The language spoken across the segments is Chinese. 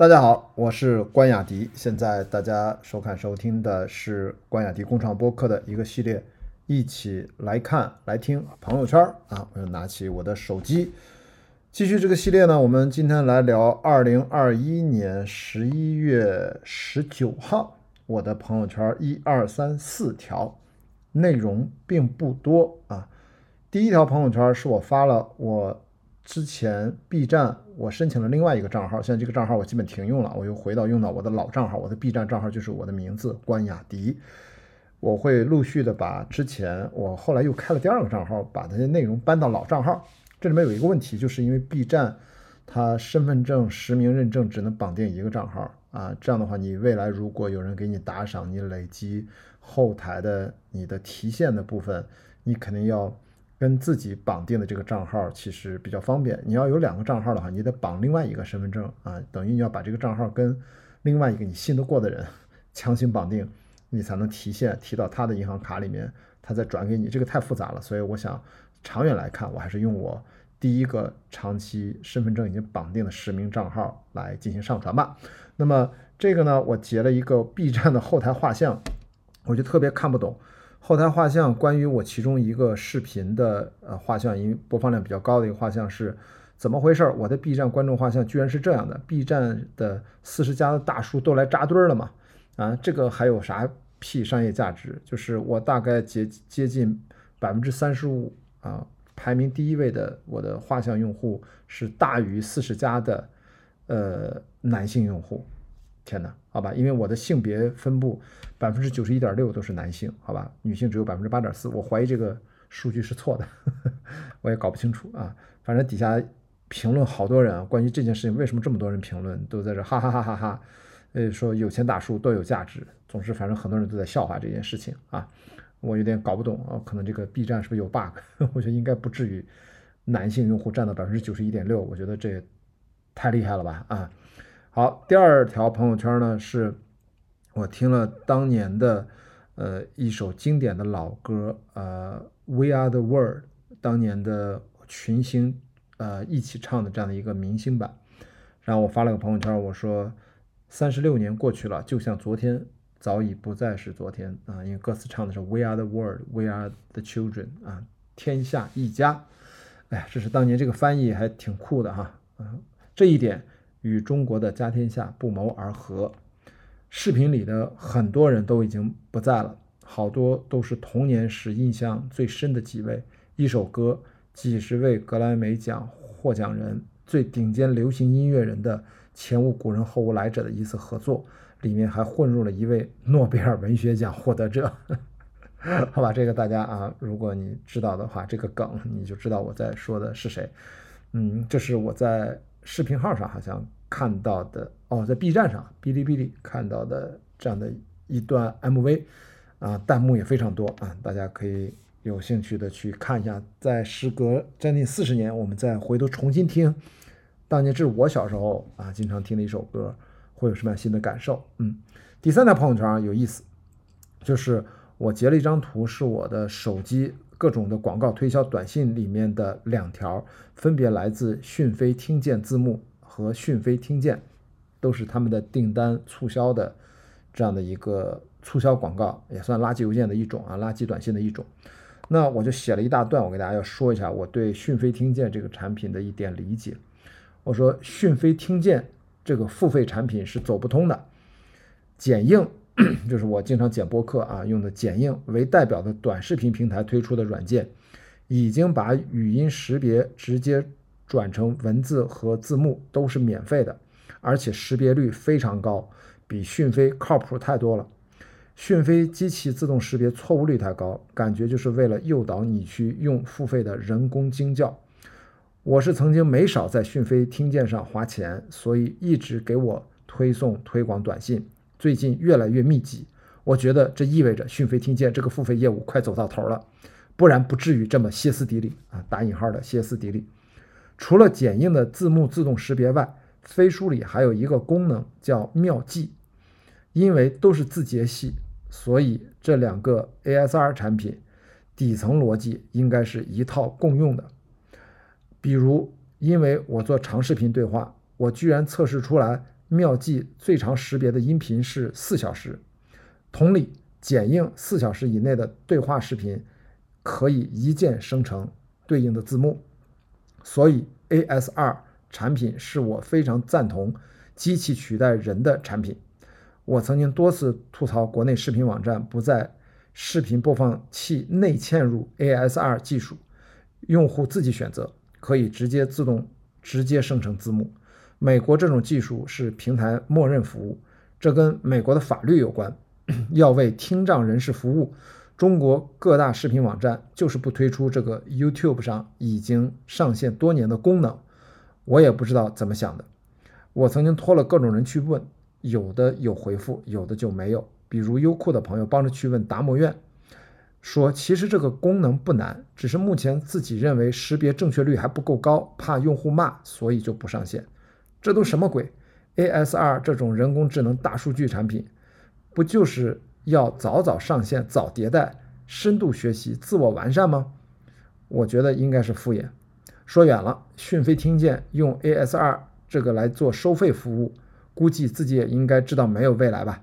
大家好，我是关雅迪。现在大家收看收听的是关雅迪工厂播客的一个系列，一起来看来听朋友圈啊！我又拿起我的手机，继续这个系列呢。我们今天来聊二零二一年十一月十九号我的朋友圈，一二三四条，内容并不多啊。第一条朋友圈是我发了我。之前 B 站我申请了另外一个账号，现在这个账号我基本停用了，我又回到用到我的老账号，我的 B 站账号就是我的名字关雅迪。我会陆续的把之前我后来又开了第二个账号，把这些内容搬到老账号。这里面有一个问题，就是因为 B 站它身份证实名认证只能绑定一个账号啊，这样的话你未来如果有人给你打赏，你累积后台的你的提现的部分，你肯定要。跟自己绑定的这个账号其实比较方便。你要有两个账号的话，你得绑另外一个身份证啊，等于你要把这个账号跟另外一个你信得过的人 强行绑定，你才能提现提到他的银行卡里面，他再转给你。这个太复杂了，所以我想长远来看，我还是用我第一个长期身份证已经绑定的实名账号来进行上传吧。那么这个呢，我截了一个 B 站的后台画像，我就特别看不懂。后台画像，关于我其中一个视频的呃画像，因为播放量比较高的一个画像是怎么回事？我的 B 站观众画像居然是这样的，B 站的四十家的大叔都来扎堆了嘛？啊，这个还有啥屁商业价值？就是我大概接接近百分之三十五啊，排名第一位的我的画像用户是大于四十家的呃男性用户。天哪，好吧，因为我的性别分布百分之九十一点六都是男性，好吧，女性只有百分之八点四，我怀疑这个数据是错的，我也搞不清楚啊。反正底下评论好多人啊，关于这件事情为什么这么多人评论，都在这哈哈哈哈哈，呃，说有钱大叔都有价值，总之反正很多人都在笑话这件事情啊，我有点搞不懂啊，可能这个 B 站是不是有 bug？我觉得应该不至于男性用户占到百分之九十一点六，我觉得这也太厉害了吧啊。好，第二条朋友圈呢，是我听了当年的呃一首经典的老歌，呃《We Are the World》，当年的群星呃一起唱的这样的一个明星版。然后我发了个朋友圈，我说三十六年过去了，就像昨天，早已不再是昨天啊，因为歌词唱的是 We Are the World，We Are the Children 啊，天下一家。哎呀，这是当年这个翻译还挺酷的哈，嗯，这一点。与中国的家天下不谋而合。视频里的很多人都已经不在了，好多都是童年时印象最深的几位。一首歌，几十位格莱美奖获奖人、最顶尖流行音乐人的前无古人后无来者的一次合作，里面还混入了一位诺贝尔文学奖获得者。好吧，这个大家啊，如果你知道的话，这个梗你就知道我在说的是谁。嗯，这是我在。视频号上好像看到的哦，在 B 站上、哔哩哔哩看到的这样的一段 MV，啊，弹幕也非常多啊，大家可以有兴趣的去看一下。在时隔将近四十年，我们再回头重新听当年这是我小时候啊经常听的一首歌，会有什么样新的感受？嗯，第三条朋友圈有意思，就是我截了一张图，是我的手机。各种的广告推销短信里面的两条，分别来自讯飞听见字幕和讯飞听见，都是他们的订单促销的这样的一个促销广告，也算垃圾邮件的一种啊，垃圾短信的一种。那我就写了一大段，我给大家要说一下我对讯飞听见这个产品的一点理解。我说讯飞听见这个付费产品是走不通的，剪映。就是我经常剪播客啊，用的剪映为代表的短视频平台推出的软件，已经把语音识别直接转成文字和字幕都是免费的，而且识别率非常高，比讯飞靠谱太多了。讯飞机器自动识别错误率太高，感觉就是为了诱导你去用付费的人工精教。我是曾经没少在讯飞听见上花钱，所以一直给我推送推广短信。最近越来越密集，我觉得这意味着讯飞听见这个付费业务快走到头了，不然不至于这么歇斯底里啊！打引号的歇斯底里。除了剪映的字幕自动识别外，飞书里还有一个功能叫妙记，因为都是字节系，所以这两个 ASR 产品底层逻辑应该是一套共用的。比如，因为我做长视频对话，我居然测试出来。妙计最长识别的音频是四小时。同理，剪映四小时以内的对话视频可以一键生成对应的字幕。所以 ASR 产品是我非常赞同机器取代人的产品。我曾经多次吐槽国内视频网站不在视频播放器内嵌入 ASR 技术，用户自己选择，可以直接自动直接生成字幕。美国这种技术是平台默认服务，这跟美国的法律有关，要为听障人士服务。中国各大视频网站就是不推出这个 YouTube 上已经上线多年的功能，我也不知道怎么想的。我曾经托了各种人去问，有的有回复，有的就没有。比如优酷的朋友帮着去问达摩院，说其实这个功能不难，只是目前自己认为识别正确率还不够高，怕用户骂，所以就不上线。这都什么鬼？ASR 这种人工智能大数据产品，不就是要早早上线、早迭代、深度学习、自我完善吗？我觉得应该是敷衍。说远了，讯飞听见用 ASR 这个来做收费服务，估计自己也应该知道没有未来吧。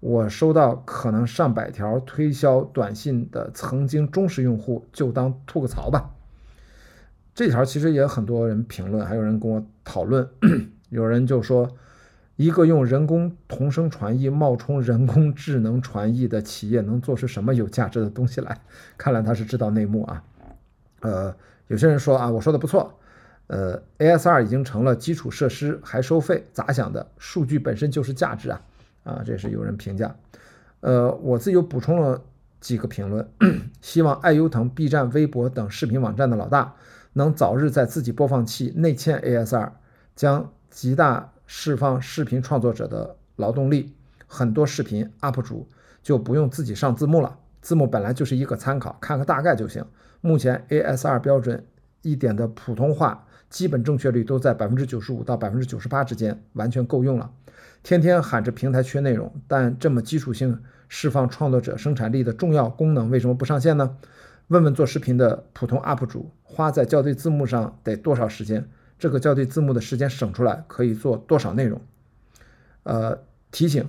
我收到可能上百条推销短信的曾经忠实用户，就当吐个槽吧。这条其实也很多人评论，还有人跟我讨论。有人就说，一个用人工同声传译冒充人工智能传译的企业，能做出什么有价值的东西来？看来他是知道内幕啊。呃，有些人说啊，我说的不错。呃，A S R 已经成了基础设施，还收费，咋想的？数据本身就是价值啊！啊，这是有人评价。呃，我自己又补充了几个评论，希望爱优腾、B 站、微博等视频网站的老大。能早日在自己播放器内嵌 ASR，将极大释放视频创作者的劳动力。很多视频 UP 主就不用自己上字幕了，字幕本来就是一个参考，看个大概就行。目前 ASR 标准一点的普通话基本正确率都在百分之九十五到百分之九十八之间，完全够用了。天天喊着平台缺内容，但这么基础性释放创作者生产力的重要功能为什么不上线呢？问问做视频的普通 UP 主，花在校对字幕上得多少时间？这个校对字幕的时间省出来，可以做多少内容？呃，提醒，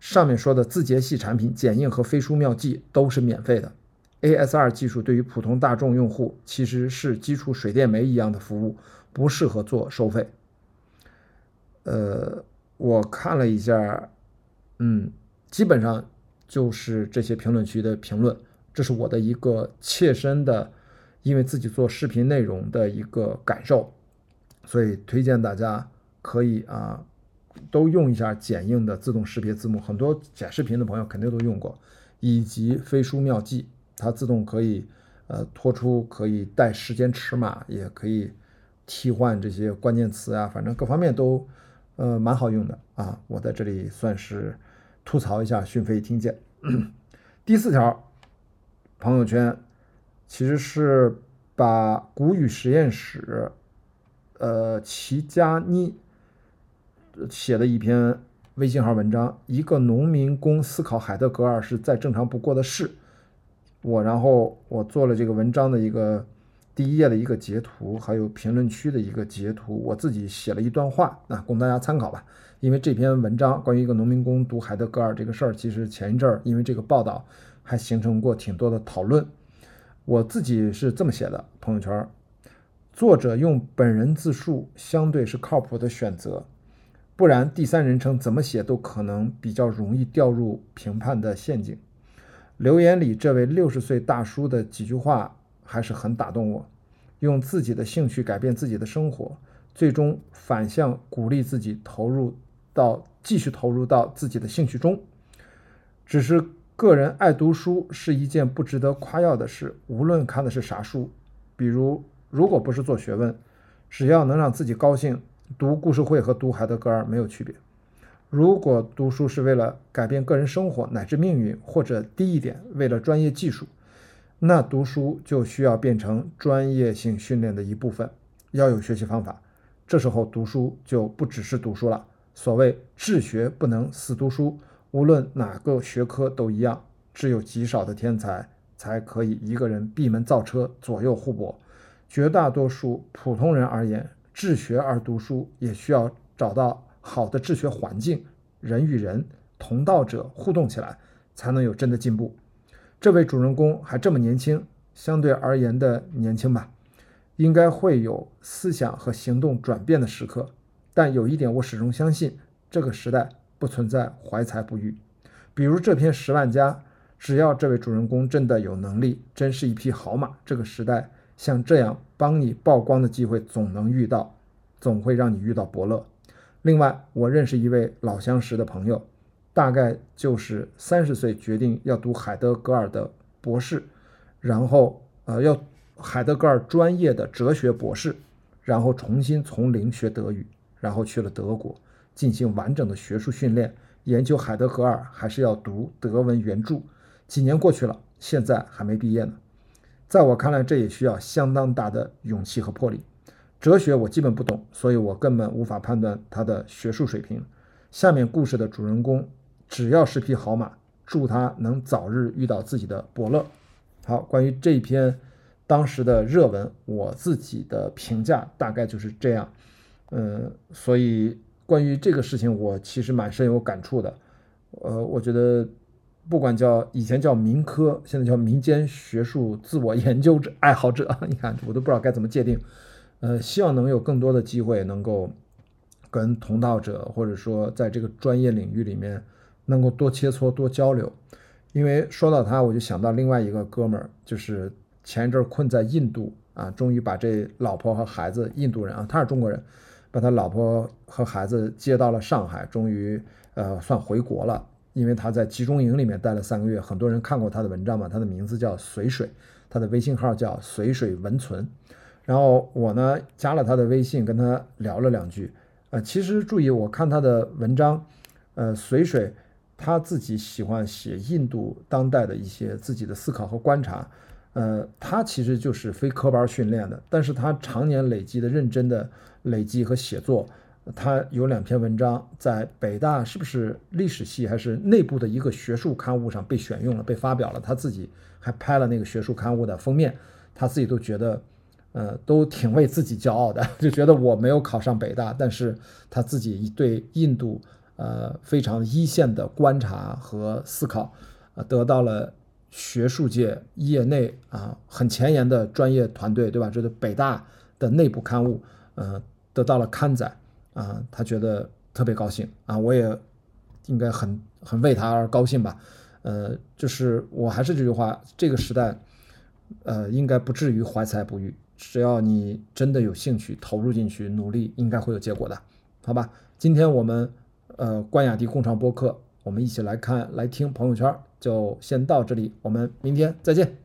上面说的字节系产品剪映和飞书妙记都是免费的。A S R 技术对于普通大众用户其实是基础水电煤一样的服务，不适合做收费。呃，我看了一下，嗯，基本上就是这些评论区的评论。这是我的一个切身的，因为自己做视频内容的一个感受，所以推荐大家可以啊，都用一下剪映的自动识别字幕。很多剪视频的朋友肯定都用过，以及飞书妙记，它自动可以呃拖出，可以带时间尺码，也可以替换这些关键词啊，反正各方面都呃蛮好用的啊。我在这里算是吐槽一下讯飞听见。第四条。朋友圈其实是把谷雨实验室，呃，齐佳妮写的一篇微信号文章。一个农民工思考海德格尔是再正常不过的事。我然后我做了这个文章的一个第一页的一个截图，还有评论区的一个截图。我自己写了一段话，那供大家参考吧。因为这篇文章关于一个农民工读海德格尔这个事儿，其实前一阵儿因为这个报道。还形成过挺多的讨论，我自己是这么写的朋友圈：作者用本人自述相对是靠谱的选择，不然第三人称怎么写都可能比较容易掉入评判的陷阱。留言里这位六十岁大叔的几句话还是很打动我：用自己的兴趣改变自己的生活，最终反向鼓励自己投入到继续投入到自己的兴趣中，只是。个人爱读书是一件不值得夸耀的事，无论看的是啥书。比如，如果不是做学问，只要能让自己高兴，读故事会和读海德格尔没有区别。如果读书是为了改变个人生活乃至命运，或者低一点，为了专业技术，那读书就需要变成专业性训练的一部分，要有学习方法。这时候读书就不只是读书了。所谓治学不能死读书。无论哪个学科都一样，只有极少的天才才可以一个人闭门造车，左右互搏。绝大多数普通人而言，治学而读书也需要找到好的治学环境，人与人同道者互动起来，才能有真的进步。这位主人公还这么年轻，相对而言的年轻吧，应该会有思想和行动转变的时刻。但有一点，我始终相信，这个时代不存在怀才不遇。比如这篇《十万加》，只要这位主人公真的有能力，真是一匹好马，这个时代像这样帮你曝光的机会总能遇到，总会让你遇到伯乐。另外，我认识一位老相识的朋友，大概就是三十岁决定要读海德格尔的博士，然后呃要海德格尔专业的哲学博士，然后重新从零学德语。然后去了德国进行完整的学术训练，研究海德格尔，还是要读德文原著。几年过去了，现在还没毕业呢。在我看来，这也需要相当大的勇气和魄力。哲学我基本不懂，所以我根本无法判断他的学术水平。下面故事的主人公只要是匹好马，祝他能早日遇到自己的伯乐。好，关于这篇当时的热文，我自己的评价大概就是这样。嗯，所以关于这个事情，我其实蛮深有感触的。呃，我觉得不管叫以前叫民科，现在叫民间学术自我研究者爱好者，你看我都不知道该怎么界定。呃，希望能有更多的机会能够跟同道者，或者说在这个专业领域里面能够多切磋、多交流。因为说到他，我就想到另外一个哥们儿，就是前一阵困在印度啊，终于把这老婆和孩子，印度人啊，他是中国人。把他老婆和孩子接到了上海，终于呃算回国了。因为他在集中营里面待了三个月，很多人看过他的文章嘛。他的名字叫随水，他的微信号叫随水文存。然后我呢加了他的微信，跟他聊了两句。呃，其实注意，我看他的文章，呃，随水他自己喜欢写印度当代的一些自己的思考和观察。呃，他其实就是非科班训练的，但是他常年累积的认真的累积和写作，他有两篇文章在北大是不是历史系还是内部的一个学术刊物上被选用了，被发表了，他自己还拍了那个学术刊物的封面，他自己都觉得，呃，都挺为自己骄傲的，就觉得我没有考上北大，但是他自己对印度呃非常一线的观察和思考，呃，得到了。学术界业内啊很前沿的专业团队，对吧？这是北大的内部刊物，呃，得到了刊载啊，他觉得特别高兴啊，我也应该很很为他而高兴吧，呃，就是我还是这句话，这个时代，呃，应该不至于怀才不遇，只要你真的有兴趣投入进去努力，应该会有结果的，好吧？今天我们呃关雅迪共创播客，我们一起来看来听朋友圈。就先到这里，我们明天再见。